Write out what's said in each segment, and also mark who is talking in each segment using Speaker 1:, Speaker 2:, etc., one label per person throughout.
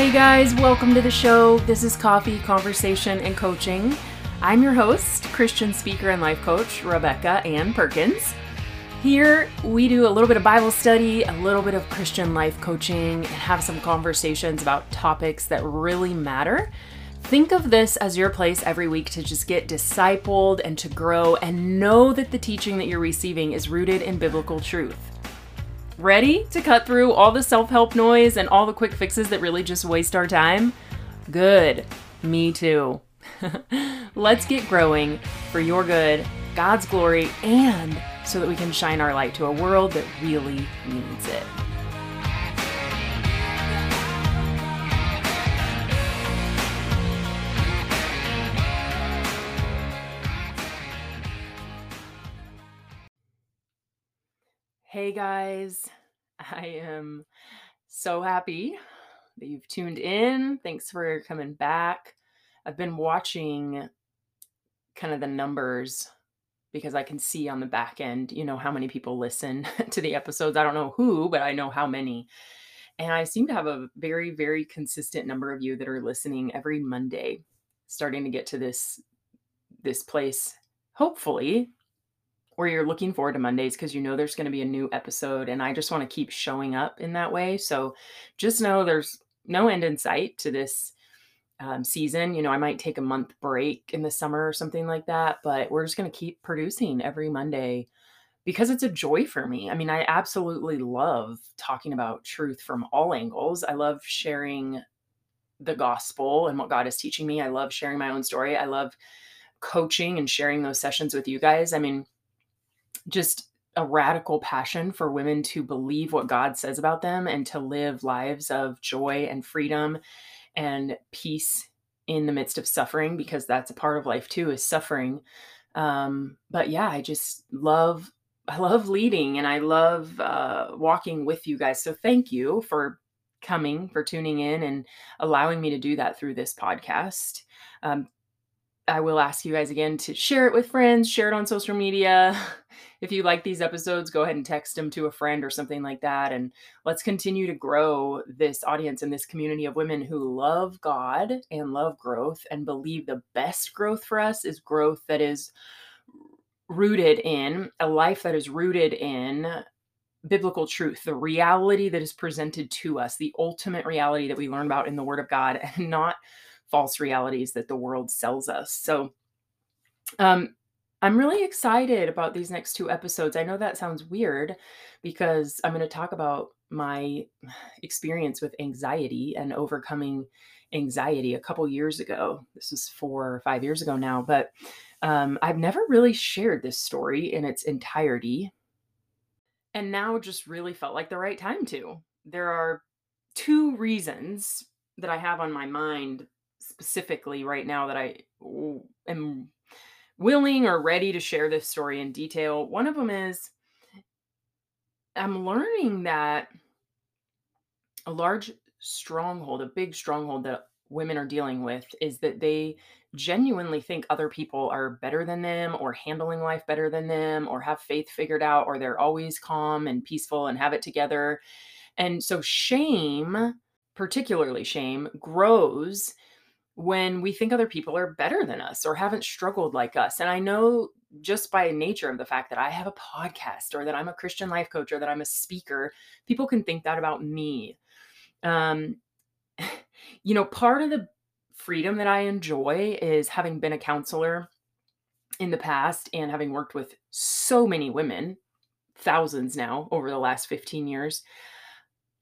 Speaker 1: Hey guys, welcome to the show. This is Coffee, Conversation, and Coaching. I'm your host, Christian speaker and life coach, Rebecca Ann Perkins. Here, we do a little bit of Bible study, a little bit of Christian life coaching, and have some conversations about topics that really matter. Think of this as your place every week to just get discipled and to grow and know that the teaching that you're receiving is rooted in biblical truth. Ready to cut through all the self help noise and all the quick fixes that really just waste our time? Good. Me too. Let's get growing for your good, God's glory, and so that we can shine our light to a world that really needs it. Hey guys, I am so happy that you've tuned in. Thanks for coming back. I've been watching kind of the numbers because I can see on the back end, you know, how many people listen to the episodes. I don't know who, but I know how many. And I seem to have a very, very consistent number of you that are listening every Monday, starting to get to this this place, hopefully, where you're looking forward to Mondays because you know there's going to be a new episode. And I just want to keep showing up in that way. So just know there's no end in sight to this um, season. You know, I might take a month break in the summer or something like that, but we're just going to keep producing every Monday because it's a joy for me. I mean, I absolutely love talking about truth from all angles. I love sharing the gospel and what God is teaching me. I love sharing my own story. I love coaching and sharing those sessions with you guys. I mean, just a radical passion for women to believe what God says about them and to live lives of joy and freedom and peace in the midst of suffering because that's a part of life too is suffering. Um but yeah i just love i love leading and i love uh walking with you guys. So thank you for coming for tuning in and allowing me to do that through this podcast. Um I will ask you guys again to share it with friends, share it on social media. If you like these episodes, go ahead and text them to a friend or something like that. And let's continue to grow this audience and this community of women who love God and love growth and believe the best growth for us is growth that is rooted in a life that is rooted in biblical truth, the reality that is presented to us, the ultimate reality that we learn about in the Word of God, and not false realities that the world sells us. So, um, I'm really excited about these next two episodes. I know that sounds weird because I'm going to talk about my experience with anxiety and overcoming anxiety a couple years ago. This is four or five years ago now, but um, I've never really shared this story in its entirety. And now just really felt like the right time to. There are two reasons that I have on my mind specifically right now that I am willing or ready to share this story in detail. One of them is I'm learning that a large stronghold, a big stronghold that women are dealing with is that they genuinely think other people are better than them or handling life better than them or have faith figured out or they're always calm and peaceful and have it together. And so shame, particularly shame, grows when we think other people are better than us or haven't struggled like us. And I know just by nature of the fact that I have a podcast or that I'm a Christian life coach or that I'm a speaker, people can think that about me. Um, you know, part of the freedom that I enjoy is having been a counselor in the past and having worked with so many women, thousands now over the last 15 years.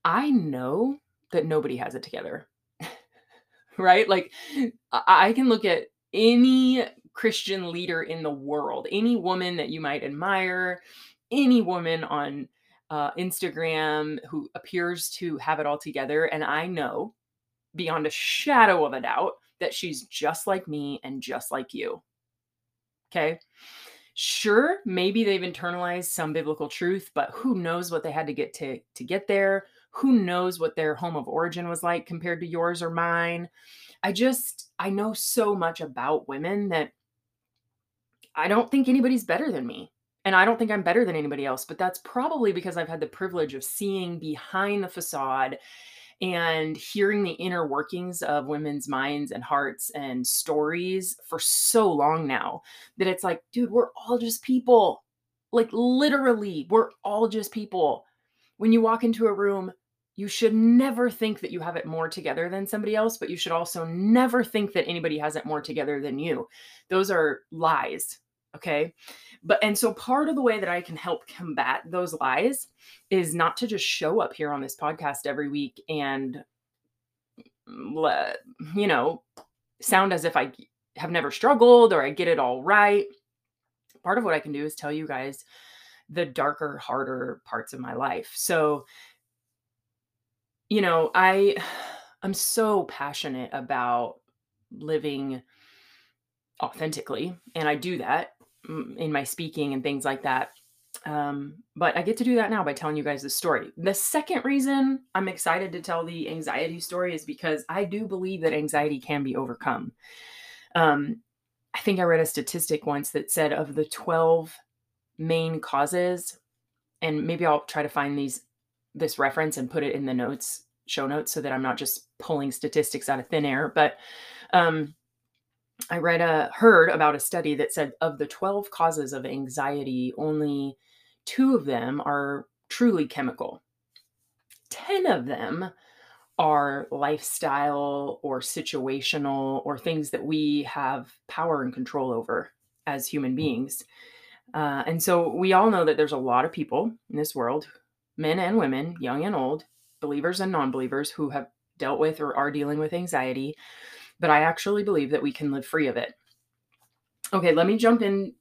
Speaker 1: I know that nobody has it together right? Like I can look at any Christian leader in the world, any woman that you might admire, any woman on uh, Instagram who appears to have it all together. And I know beyond a shadow of a doubt that she's just like me and just like you. Okay. Sure, maybe they've internalized some biblical truth, but who knows what they had to get to to get there? Who knows what their home of origin was like compared to yours or mine. I just, I know so much about women that I don't think anybody's better than me. And I don't think I'm better than anybody else, but that's probably because I've had the privilege of seeing behind the facade and hearing the inner workings of women's minds and hearts and stories for so long now that it's like, dude, we're all just people. Like, literally, we're all just people. When you walk into a room, you should never think that you have it more together than somebody else, but you should also never think that anybody has it more together than you. Those are lies. Okay. But, and so part of the way that I can help combat those lies is not to just show up here on this podcast every week and, you know, sound as if I have never struggled or I get it all right. Part of what I can do is tell you guys the darker, harder parts of my life. So, you know, I I'm so passionate about living authentically and I do that mm, in my speaking and things like that. Um, but I get to do that now by telling you guys the story. The second reason I'm excited to tell the anxiety story is because I do believe that anxiety can be overcome. Um, I think I read a statistic once that said of the 12 main causes, and maybe I'll try to find these this reference and put it in the notes, show notes, so that I'm not just pulling statistics out of thin air. But um, I read a heard about a study that said of the 12 causes of anxiety, only two of them are truly chemical. 10 of them are lifestyle or situational or things that we have power and control over as human beings. Uh, and so we all know that there's a lot of people in this world, men and women, young and old, believers and non believers, who have dealt with or are dealing with anxiety. But I actually believe that we can live free of it. Okay, let me jump in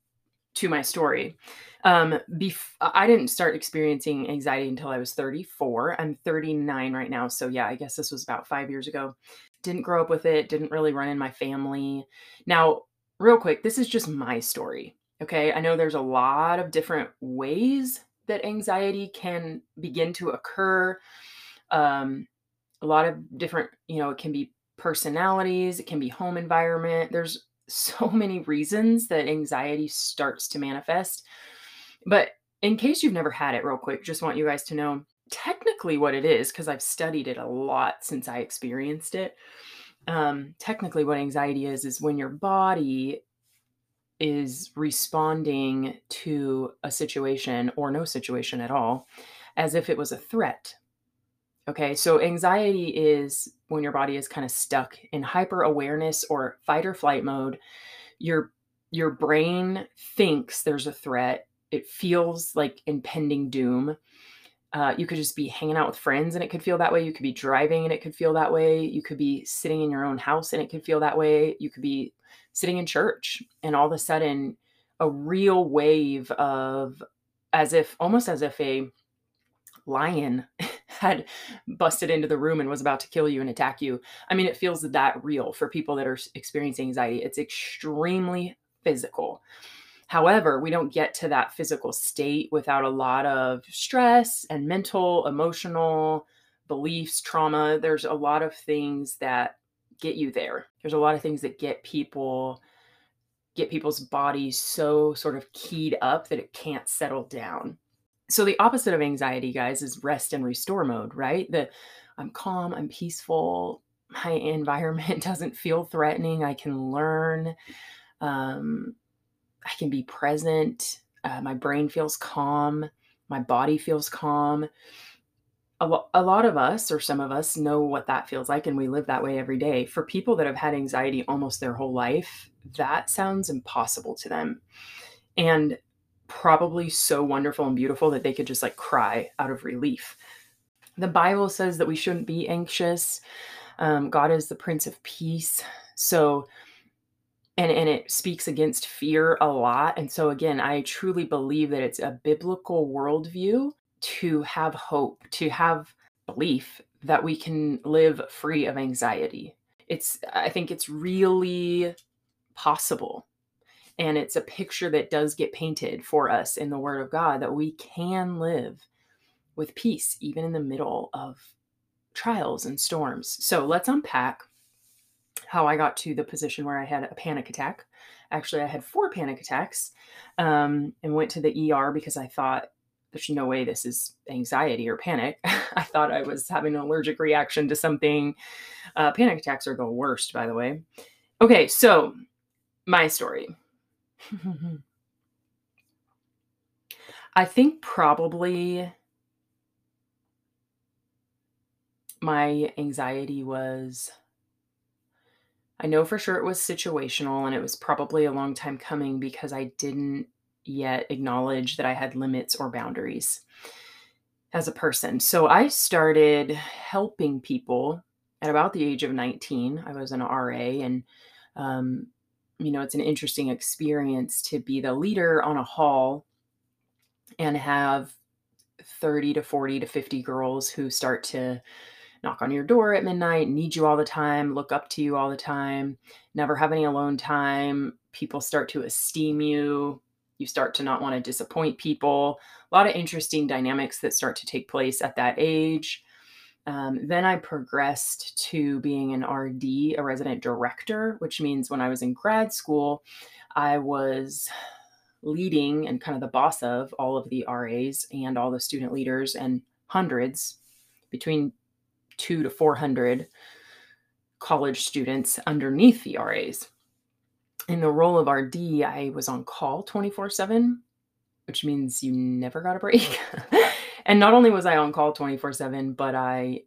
Speaker 1: to my story. Um, bef- I didn't start experiencing anxiety until I was 34. I'm 39 right now. So, yeah, I guess this was about five years ago. Didn't grow up with it, didn't really run in my family. Now, real quick, this is just my story. Okay. I know there's a lot of different ways that anxiety can begin to occur. Um, a lot of different, you know, it can be personalities, it can be home environment. There's so many reasons that anxiety starts to manifest. But in case you've never had it, real quick, just want you guys to know technically what it is, because I've studied it a lot since I experienced it. Um, technically, what anxiety is, is when your body is responding to a situation or no situation at all as if it was a threat. Okay, so anxiety is when your body is kind of stuck in hyper awareness or fight or flight mode. Your your brain thinks there's a threat. It feels like impending doom. Uh, you could just be hanging out with friends and it could feel that way. You could be driving and it could feel that way. You could be sitting in your own house and it could feel that way. You could be sitting in church and all of a sudden a real wave of as if almost as if a lion had busted into the room and was about to kill you and attack you. I mean, it feels that real for people that are experiencing anxiety. It's extremely physical. However, we don't get to that physical state without a lot of stress and mental, emotional beliefs, trauma. There's a lot of things that get you there. There's a lot of things that get people get people's bodies so sort of keyed up that it can't settle down. So the opposite of anxiety, guys, is rest and restore mode, right? The I'm calm, I'm peaceful, my environment doesn't feel threatening, I can learn, um, I can be present, uh, my brain feels calm, my body feels calm a, lo- a lot of us or some of us know what that feels like and we live that way every day. For people that have had anxiety almost their whole life that sounds impossible to them and probably so wonderful and beautiful that they could just like cry out of relief. The bible says that we shouldn't be anxious. Um, god is the prince of peace. So and and it speaks against fear a lot and so again i truly believe that it's a biblical worldview to have hope, to have belief that we can live free of anxiety. It's, I think it's really possible. And it's a picture that does get painted for us in the Word of God that we can live with peace, even in the middle of trials and storms. So let's unpack how I got to the position where I had a panic attack. Actually, I had four panic attacks um, and went to the ER because I thought there's no way this is anxiety or panic. I thought I was having an allergic reaction to something. Uh, panic attacks are the worst, by the way. Okay, so my story. I think probably my anxiety was I know for sure it was situational and it was probably a long time coming because I didn't yet acknowledge that I had limits or boundaries as a person. So I started helping people at about the age of 19. I was an RA and um, you know, it's an interesting experience to be the leader on a hall and have 30 to 40 to 50 girls who start to knock on your door at midnight, need you all the time, look up to you all the time, never have any alone time. People start to esteem you. You start to not want to disappoint people. A lot of interesting dynamics that start to take place at that age. Um, then I progressed to being an RD, a resident director, which means when I was in grad school, I was leading and kind of the boss of all of the RAs and all the student leaders and hundreds between two to 400 college students underneath the RAs. In the role of RD, I was on call 24 7, which means you never got a break. and not only was I on call 24 7, but I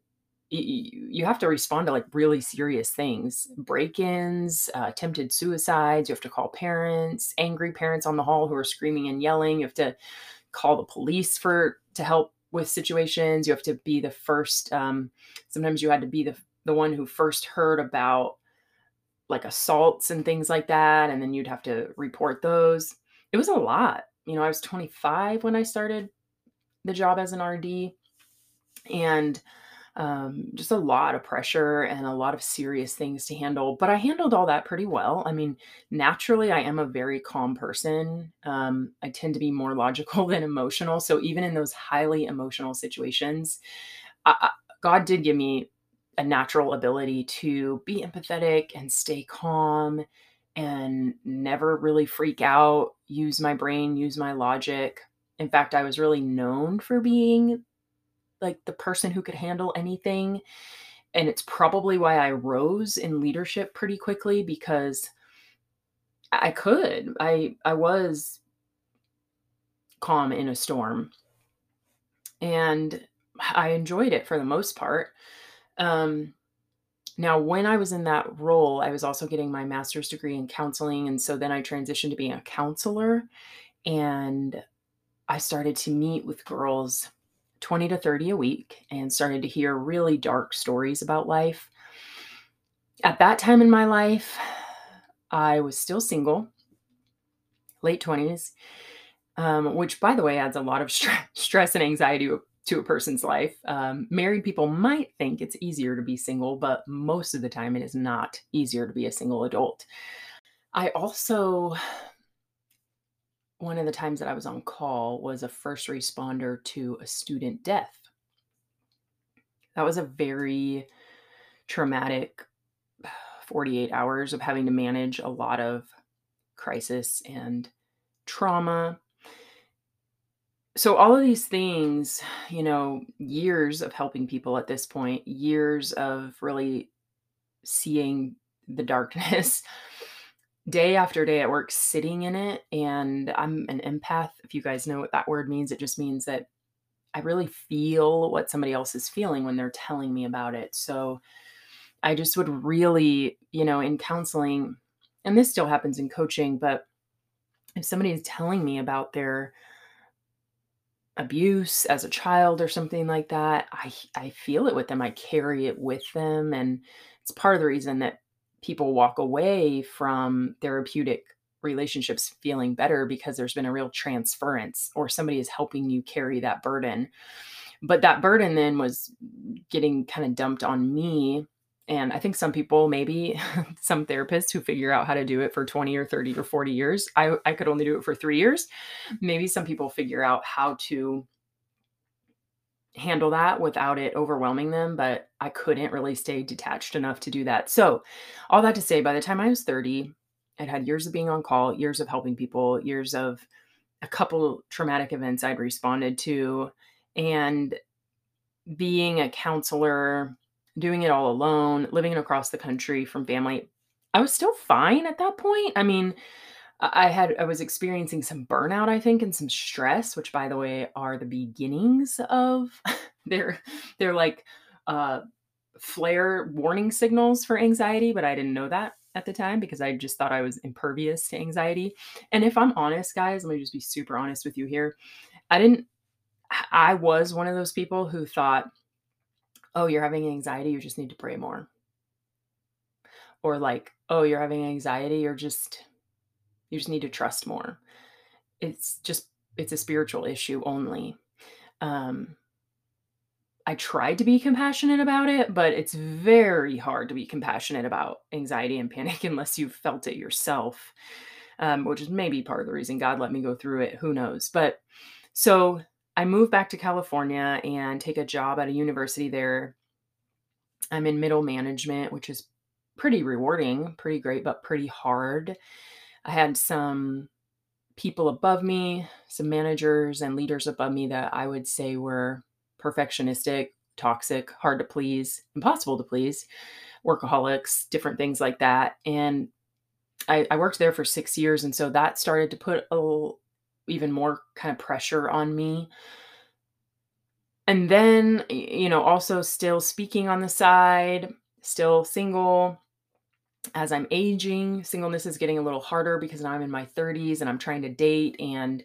Speaker 1: you have to respond to like really serious things. Break-ins uh, attempted suicides you have to call parents angry parents on the hall who are screaming and yelling. You have to call the police for to help with situations. You have to be the first um, sometimes you had to be the, the one who first heard about like assaults and things like that and then you'd have to report those it was a lot you know i was 25 when i started the job as an rd and um, just a lot of pressure and a lot of serious things to handle. But I handled all that pretty well. I mean, naturally, I am a very calm person. Um, I tend to be more logical than emotional. So even in those highly emotional situations, I, I, God did give me a natural ability to be empathetic and stay calm and never really freak out, use my brain, use my logic. In fact, I was really known for being like the person who could handle anything. And it's probably why I rose in leadership pretty quickly because I could. I I was calm in a storm. And I enjoyed it for the most part. Um, now, when I was in that role, I was also getting my master's degree in counseling. And so then I transitioned to being a counselor. And I started to meet with girls 20 to 30 a week and started to hear really dark stories about life. At that time in my life, I was still single, late 20s, um, which, by the way, adds a lot of stress and anxiety to a person's life. Um, married people might think it's easier to be single, but most of the time it is not easier to be a single adult. I also one of the times that I was on call was a first responder to a student death. That was a very traumatic 48 hours of having to manage a lot of crisis and trauma. So, all of these things, you know, years of helping people at this point, years of really seeing the darkness day after day at work sitting in it and i'm an empath if you guys know what that word means it just means that i really feel what somebody else is feeling when they're telling me about it. So i just would really you know in counseling and this still happens in coaching but if somebody is telling me about their abuse as a child or something like that i i feel it with them i carry it with them and it's part of the reason that people walk away from therapeutic relationships feeling better because there's been a real transference or somebody is helping you carry that burden. But that burden then was getting kind of dumped on me. And I think some people, maybe some therapists who figure out how to do it for 20 or 30 or 40 years, I, I could only do it for three years. Maybe some people figure out how to handle that without it overwhelming them, but I couldn't really stay detached enough to do that. So, all that to say, by the time I was 30, I'd had years of being on call, years of helping people, years of a couple traumatic events I'd responded to, and being a counselor, doing it all alone, living across the country from family, I was still fine at that point. I mean, I had I was experiencing some burnout, I think, and some stress, which by the way are the beginnings of they're they're like uh flare warning signals for anxiety, but I didn't know that at the time because I just thought I was impervious to anxiety. And if I'm honest, guys, let me just be super honest with you here. I didn't I was one of those people who thought, "Oh, you're having anxiety, you just need to pray more." Or like, "Oh, you're having anxiety, you're just you just need to trust more." It's just it's a spiritual issue only. Um I tried to be compassionate about it, but it's very hard to be compassionate about anxiety and panic unless you've felt it yourself, um, which is maybe part of the reason God let me go through it. Who knows? But so I moved back to California and take a job at a university there. I'm in middle management, which is pretty rewarding, pretty great, but pretty hard. I had some people above me, some managers and leaders above me that I would say were perfectionistic, toxic, hard to please, impossible to please, workaholics, different things like that. And I, I worked there for six years. And so that started to put a even more kind of pressure on me. And then, you know, also still speaking on the side, still single. As I'm aging, singleness is getting a little harder because now I'm in my 30s and I'm trying to date and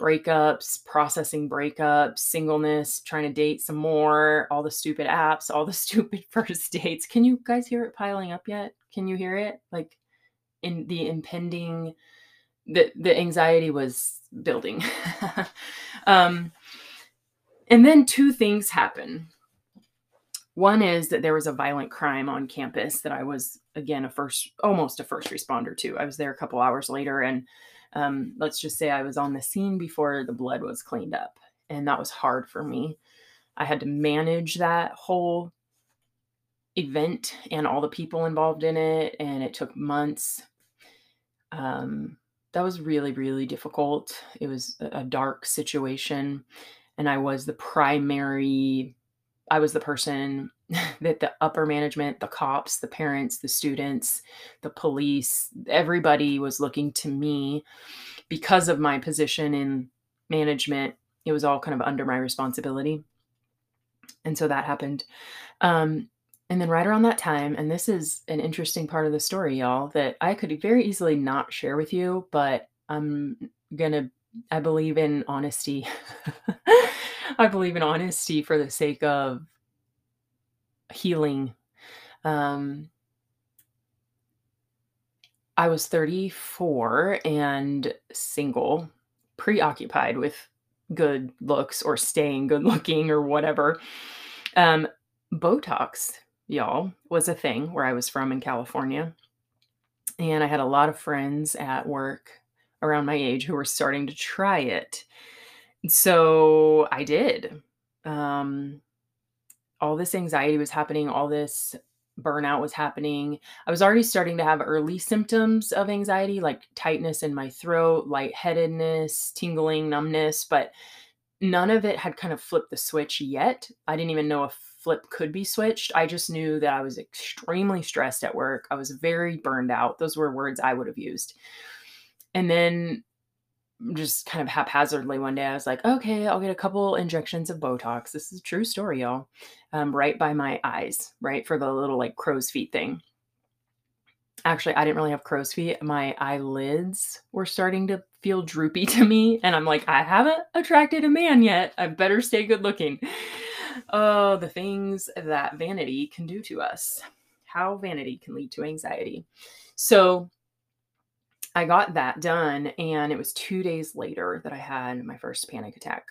Speaker 1: breakups, processing breakups, singleness, trying to date some more, all the stupid apps, all the stupid first dates. Can you guys hear it piling up yet? Can you hear it? Like in the impending the the anxiety was building. um and then two things happen. One is that there was a violent crime on campus that I was again a first almost a first responder to. I was there a couple hours later and um, let's just say I was on the scene before the blood was cleaned up. And that was hard for me. I had to manage that whole event and all the people involved in it. And it took months. Um, that was really, really difficult. It was a dark situation. And I was the primary, I was the person that the upper management, the cops, the parents, the students, the police, everybody was looking to me because of my position in management. It was all kind of under my responsibility. And so that happened. Um, and then right around that time, and this is an interesting part of the story, y'all, that I could very easily not share with you, but I'm gonna, I believe in honesty. I believe in honesty for the sake of healing. Um, I was 34 and single, preoccupied with good looks or staying good looking or whatever. Um, Botox, y'all, was a thing where I was from in California. And I had a lot of friends at work around my age who were starting to try it. So I did. Um, all this anxiety was happening, all this burnout was happening. I was already starting to have early symptoms of anxiety, like tightness in my throat, lightheadedness, tingling, numbness, but none of it had kind of flipped the switch yet. I didn't even know if flip could be switched. I just knew that I was extremely stressed at work. I was very burned out. Those were words I would have used. And then just kind of haphazardly one day, I was like, okay, I'll get a couple injections of Botox. This is a true story, y'all. Um, right by my eyes, right for the little like crow's feet thing. Actually, I didn't really have crow's feet. My eyelids were starting to feel droopy to me. And I'm like, I haven't attracted a man yet. I better stay good looking. Oh, the things that vanity can do to us. How vanity can lead to anxiety. So, I got that done, and it was two days later that I had my first panic attack.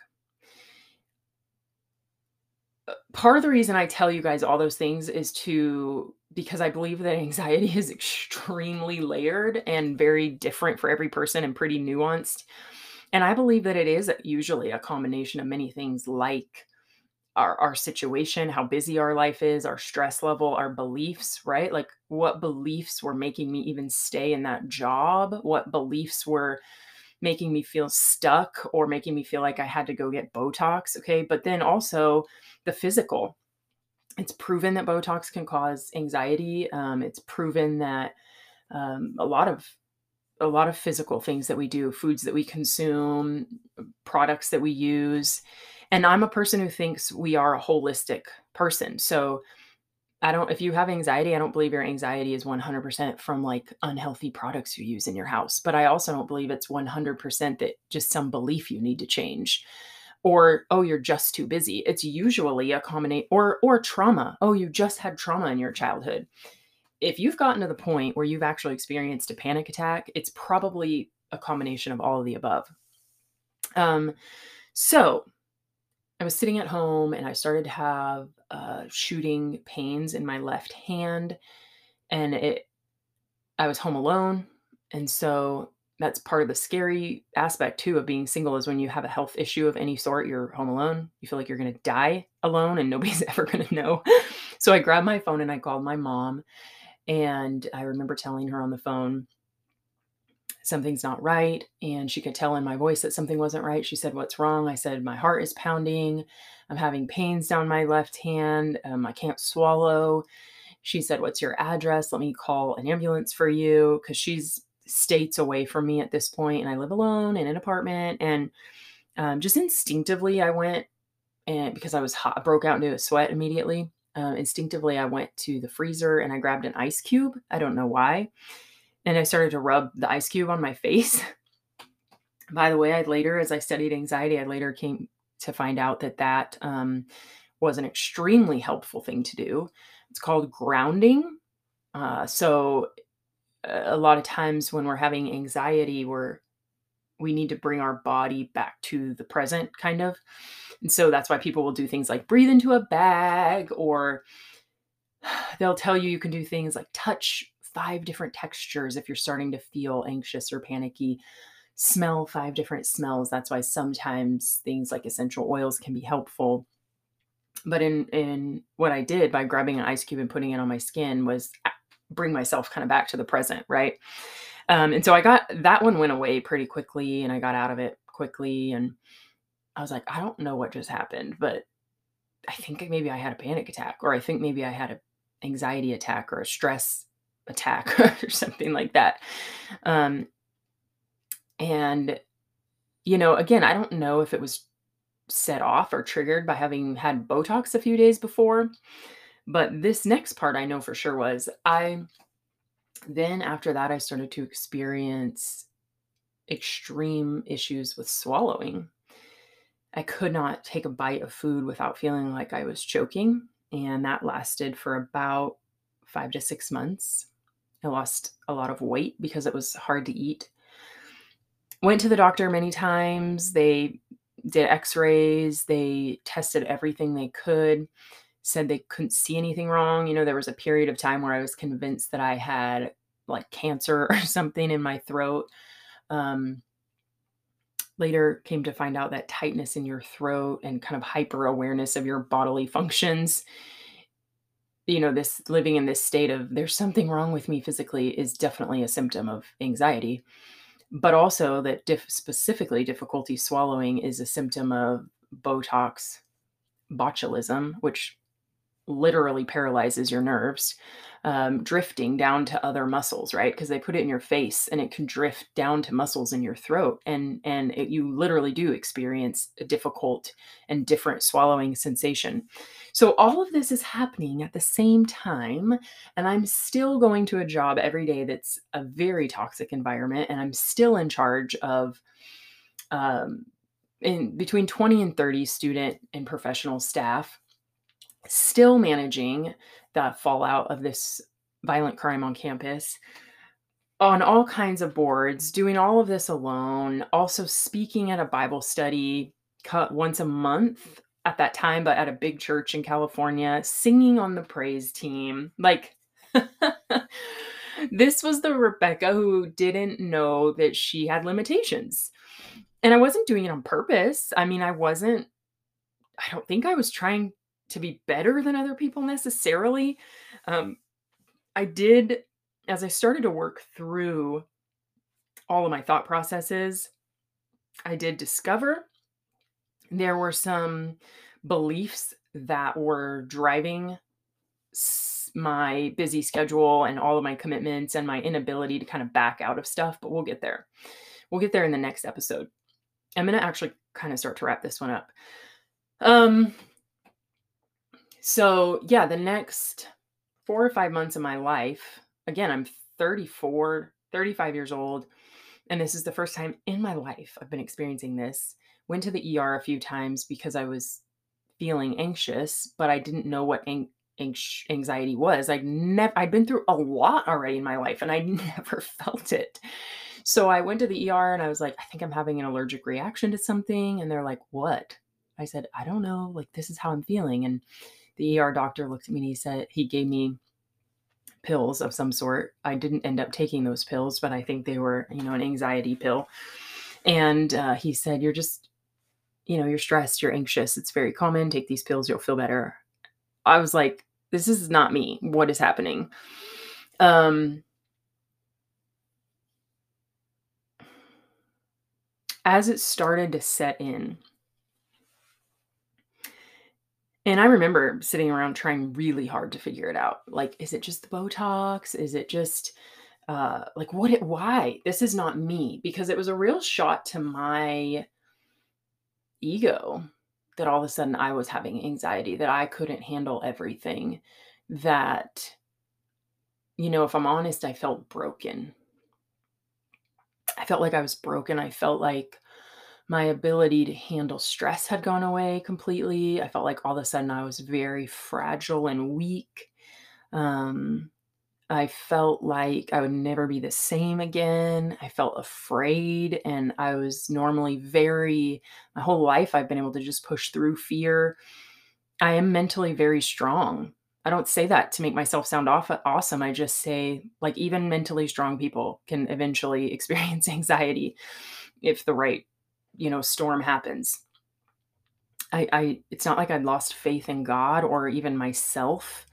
Speaker 1: Uh, part of the reason I tell you guys all those things is to because I believe that anxiety is extremely layered and very different for every person and pretty nuanced. And I believe that it is usually a combination of many things like our our situation, how busy our life is, our stress level, our beliefs, right? Like what beliefs were making me even stay in that job? What beliefs were making me feel stuck or making me feel like I had to go get Botox. Okay. But then also the physical. It's proven that Botox can cause anxiety. Um, it's proven that um, a lot of a lot of physical things that we do, foods that we consume, products that we use. And I'm a person who thinks we are a holistic person. So I don't, if you have anxiety, I don't believe your anxiety is 100% from like unhealthy products you use in your house. But I also don't believe it's 100% that just some belief you need to change or oh you're just too busy it's usually a combination or or trauma oh you just had trauma in your childhood if you've gotten to the point where you've actually experienced a panic attack it's probably a combination of all of the above um so I was sitting at home and I started to have uh, shooting pains in my left hand, and it. I was home alone, and so that's part of the scary aspect too of being single is when you have a health issue of any sort, you're home alone. You feel like you're going to die alone, and nobody's ever going to know. so I grabbed my phone and I called my mom, and I remember telling her on the phone something's not right. And she could tell in my voice that something wasn't right. She said, What's wrong? I said, My heart is pounding. I'm having pains down my left hand. Um, I can't swallow. She said, What's your address? Let me call an ambulance for you. Because she's states away from me at this point, and I live alone in an apartment. And um, just instinctively, I went and because I was hot, I broke out into a sweat immediately. Uh, instinctively, I went to the freezer and I grabbed an ice cube. I don't know why and I started to rub the ice cube on my face. By the way, I later, as I studied anxiety, I later came to find out that that um, was an extremely helpful thing to do. It's called grounding. Uh, so, a lot of times when we're having anxiety, we're we need to bring our body back to the present, kind of. And so that's why people will do things like breathe into a bag, or they'll tell you you can do things like touch five different textures if you're starting to feel anxious or panicky. Smell five different smells. That's why sometimes things like essential oils can be helpful. But in in what I did by grabbing an ice cube and putting it on my skin was bring myself kind of back to the present, right? Um, and so I got that one went away pretty quickly, and I got out of it quickly, and I was like, I don't know what just happened, but I think maybe I had a panic attack, or I think maybe I had a anxiety attack or a stress attack or something like that. Um, and, you know, again, I don't know if it was set off or triggered by having had Botox a few days before, but this next part I know for sure was I then after that I started to experience extreme issues with swallowing. I could not take a bite of food without feeling like I was choking. And that lasted for about five to six months. I lost a lot of weight because it was hard to eat. Went to the doctor many times. They did x rays, they tested everything they could, said they couldn't see anything wrong. You know, there was a period of time where I was convinced that I had like cancer or something in my throat. Um, later came to find out that tightness in your throat and kind of hyper awareness of your bodily functions you know this living in this state of there's something wrong with me physically is definitely a symptom of anxiety. But also that specifically difficulty swallowing is a symptom of botox botulism which literally paralyzes your nerves um, drifting down to other muscles, right? Because they put it in your face and it can drift down to muscles in your throat, and and it, you literally do experience a difficult and different swallowing sensation. So all of this is happening at the same time, and I'm still going to a job every day that's a very toxic environment, and I'm still in charge of. Um, in between 20 and 30 student and professional staff still managing the fallout of this violent crime on campus on all kinds of boards, doing all of this alone, also speaking at a Bible study once a month at that time, but at a big church in California, singing on the praise team. Like, this was the Rebecca who didn't know that she had limitations. And I wasn't doing it on purpose. I mean, I wasn't, I don't think I was trying to be better than other people necessarily. Um, I did, as I started to work through all of my thought processes, I did discover there were some beliefs that were driving my busy schedule and all of my commitments and my inability to kind of back out of stuff, but we'll get there. We'll get there in the next episode. I'm going to actually kind of start to wrap this one up. Um so yeah, the next 4 or 5 months of my life, again, I'm 34, 35 years old, and this is the first time in my life I've been experiencing this. Went to the ER a few times because I was feeling anxious, but I didn't know what ang- anxiety was. I'd never I'd been through a lot already in my life and I never felt it. So I went to the ER and I was like, I think I'm having an allergic reaction to something and they're like, "What?" I said, "I don't know, like this is how I'm feeling." And the ER doctor looked at me and he said he gave me pills of some sort. I didn't end up taking those pills, but I think they were, you know, an anxiety pill. And uh, he said, You're just, you know, you're stressed, you're anxious. It's very common. Take these pills, you'll feel better. I was like, This is not me. What is happening? Um, as it started to set in, and I remember sitting around trying really hard to figure it out. Like, is it just the Botox? Is it just uh like what it why? This is not me because it was a real shot to my ego that all of a sudden I was having anxiety, that I couldn't handle everything, that you know, if I'm honest, I felt broken. I felt like I was broken. I felt like my ability to handle stress had gone away completely. I felt like all of a sudden I was very fragile and weak. Um, I felt like I would never be the same again. I felt afraid, and I was normally very, my whole life, I've been able to just push through fear. I am mentally very strong. I don't say that to make myself sound off, awesome. I just say, like, even mentally strong people can eventually experience anxiety if the right you know storm happens. I i it's not like i'd lost faith in god or even myself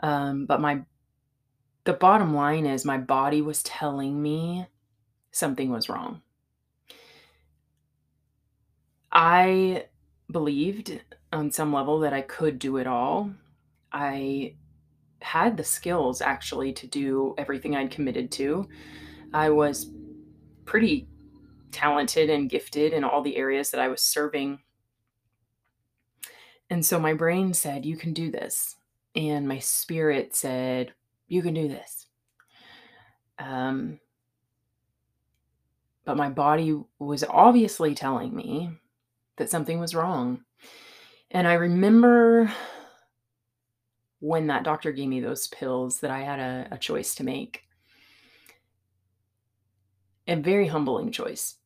Speaker 1: um but my the bottom line is my body was telling me something was wrong. I believed on some level that i could do it all. I had the skills actually to do everything i'd committed to. I was pretty talented and gifted in all the areas that I was serving. And so my brain said, You can do this. And my spirit said, You can do this. Um, but my body was obviously telling me that something was wrong. And I remember when that doctor gave me those pills that I had a, a choice to make. A very humbling choice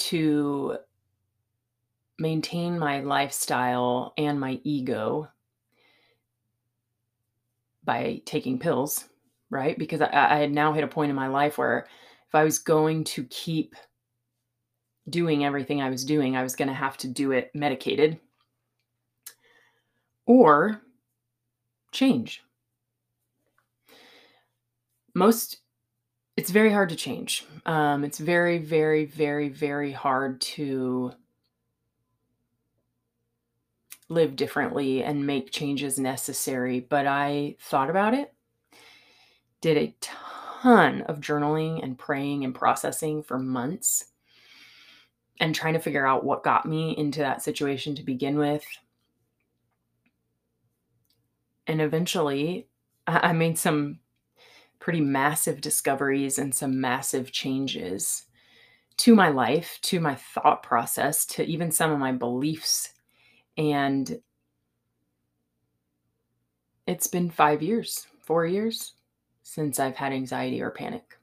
Speaker 1: to maintain my lifestyle and my ego by taking pills, right? Because I, I, had now hit a point in my life where if I was going to keep doing everything I was doing, I was going to have to do it medicated or change. Most it's very hard to change. Um, it's very, very, very, very hard to live differently and make changes necessary. But I thought about it, did a ton of journaling and praying and processing for months and trying to figure out what got me into that situation to begin with. And eventually, I made some pretty massive discoveries and some massive changes to my life, to my thought process, to even some of my beliefs. And it's been five years, four years since I've had anxiety or panic.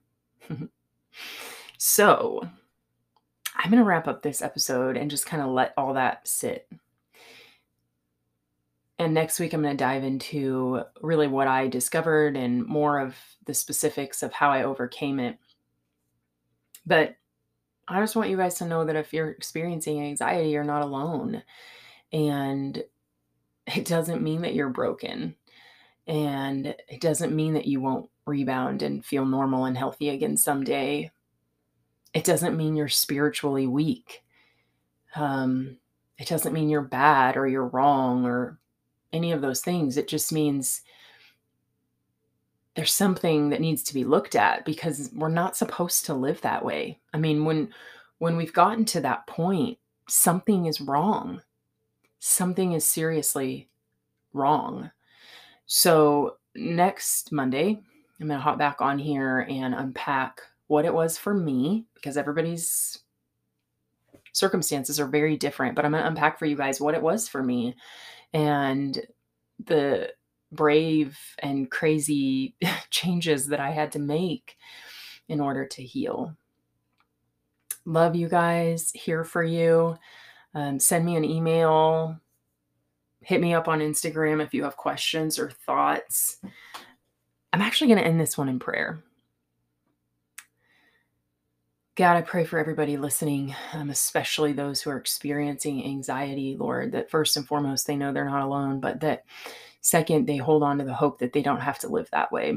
Speaker 1: so I'm going to wrap up this episode and just kind of let all that sit. And next week, I'm going to dive into really what I discovered and more of the specifics of how I overcame it. But I just want you guys to know that if you're experiencing anxiety, you're not alone. And it doesn't mean that you're broken. And it doesn't mean that you won't rebound and feel normal and healthy again someday. It doesn't mean you're spiritually weak. Um, it doesn't mean you're bad or you're wrong or any of those things. It just means there's something that needs to be looked at because we're not supposed to live that way. I mean, when when we've gotten to that point, something is wrong. Something is seriously wrong. So, next Monday, I'm going to hop back on here and unpack what it was for me because everybody's circumstances are very different, but I'm going to unpack for you guys what it was for me and the brave and crazy changes that I had to make in order to heal. Love you guys, here for you. Um, send me an email. Hit me up on Instagram if you have questions or thoughts. I'm actually going to end this one in prayer. God, I pray for everybody listening, um, especially those who are experiencing anxiety, Lord, that first and foremost, they know they're not alone, but that second, they hold on to the hope that they don't have to live that way.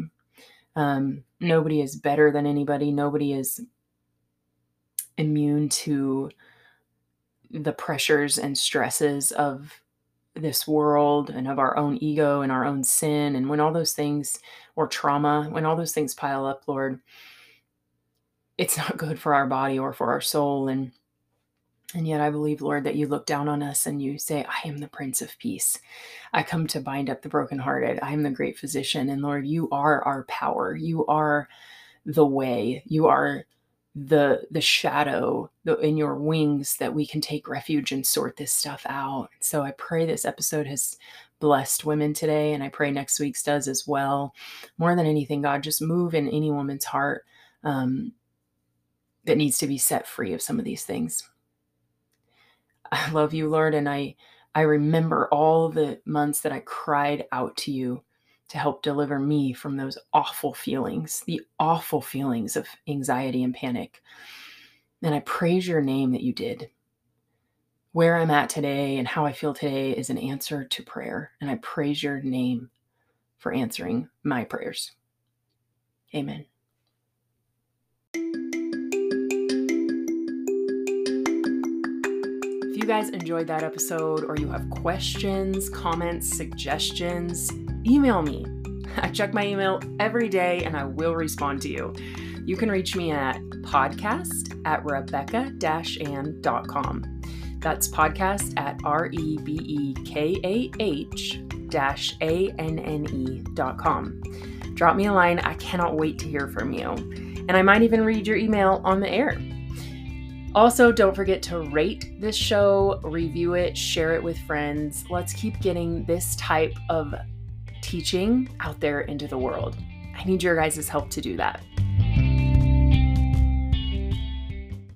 Speaker 1: Um, nobody is better than anybody, nobody is immune to the pressures and stresses of this world and of our own ego and our own sin. And when all those things, or trauma, when all those things pile up, Lord, it's not good for our body or for our soul and and yet I believe, Lord, that you look down on us and you say, I am the Prince of Peace. I come to bind up the brokenhearted. I am the great physician. And Lord, you are our power. You are the way. You are the the shadow in your wings that we can take refuge and sort this stuff out. So I pray this episode has blessed women today, and I pray next week's does as well. More than anything, God, just move in any woman's heart. Um, that needs to be set free of some of these things. I love you, Lord, and I I remember all the months that I cried out to you to help deliver me from those awful feelings, the awful feelings of anxiety and panic. And I praise your name that you did. Where I'm at today and how I feel today is an answer to prayer. And I praise your name for answering my prayers. Amen. Guys enjoyed that episode or you have questions, comments, suggestions, email me. I check my email every day and I will respond to you. You can reach me at podcast at rebekah-anne.com. That's podcast at R-E-B-E-K-A-H dash A-N-N-E dot com. Drop me a line. I cannot wait to hear from you. And I might even read your email on the air. Also, don't forget to rate this show, review it, share it with friends. Let's keep getting this type of teaching out there into the world. I need your guys' help to do that.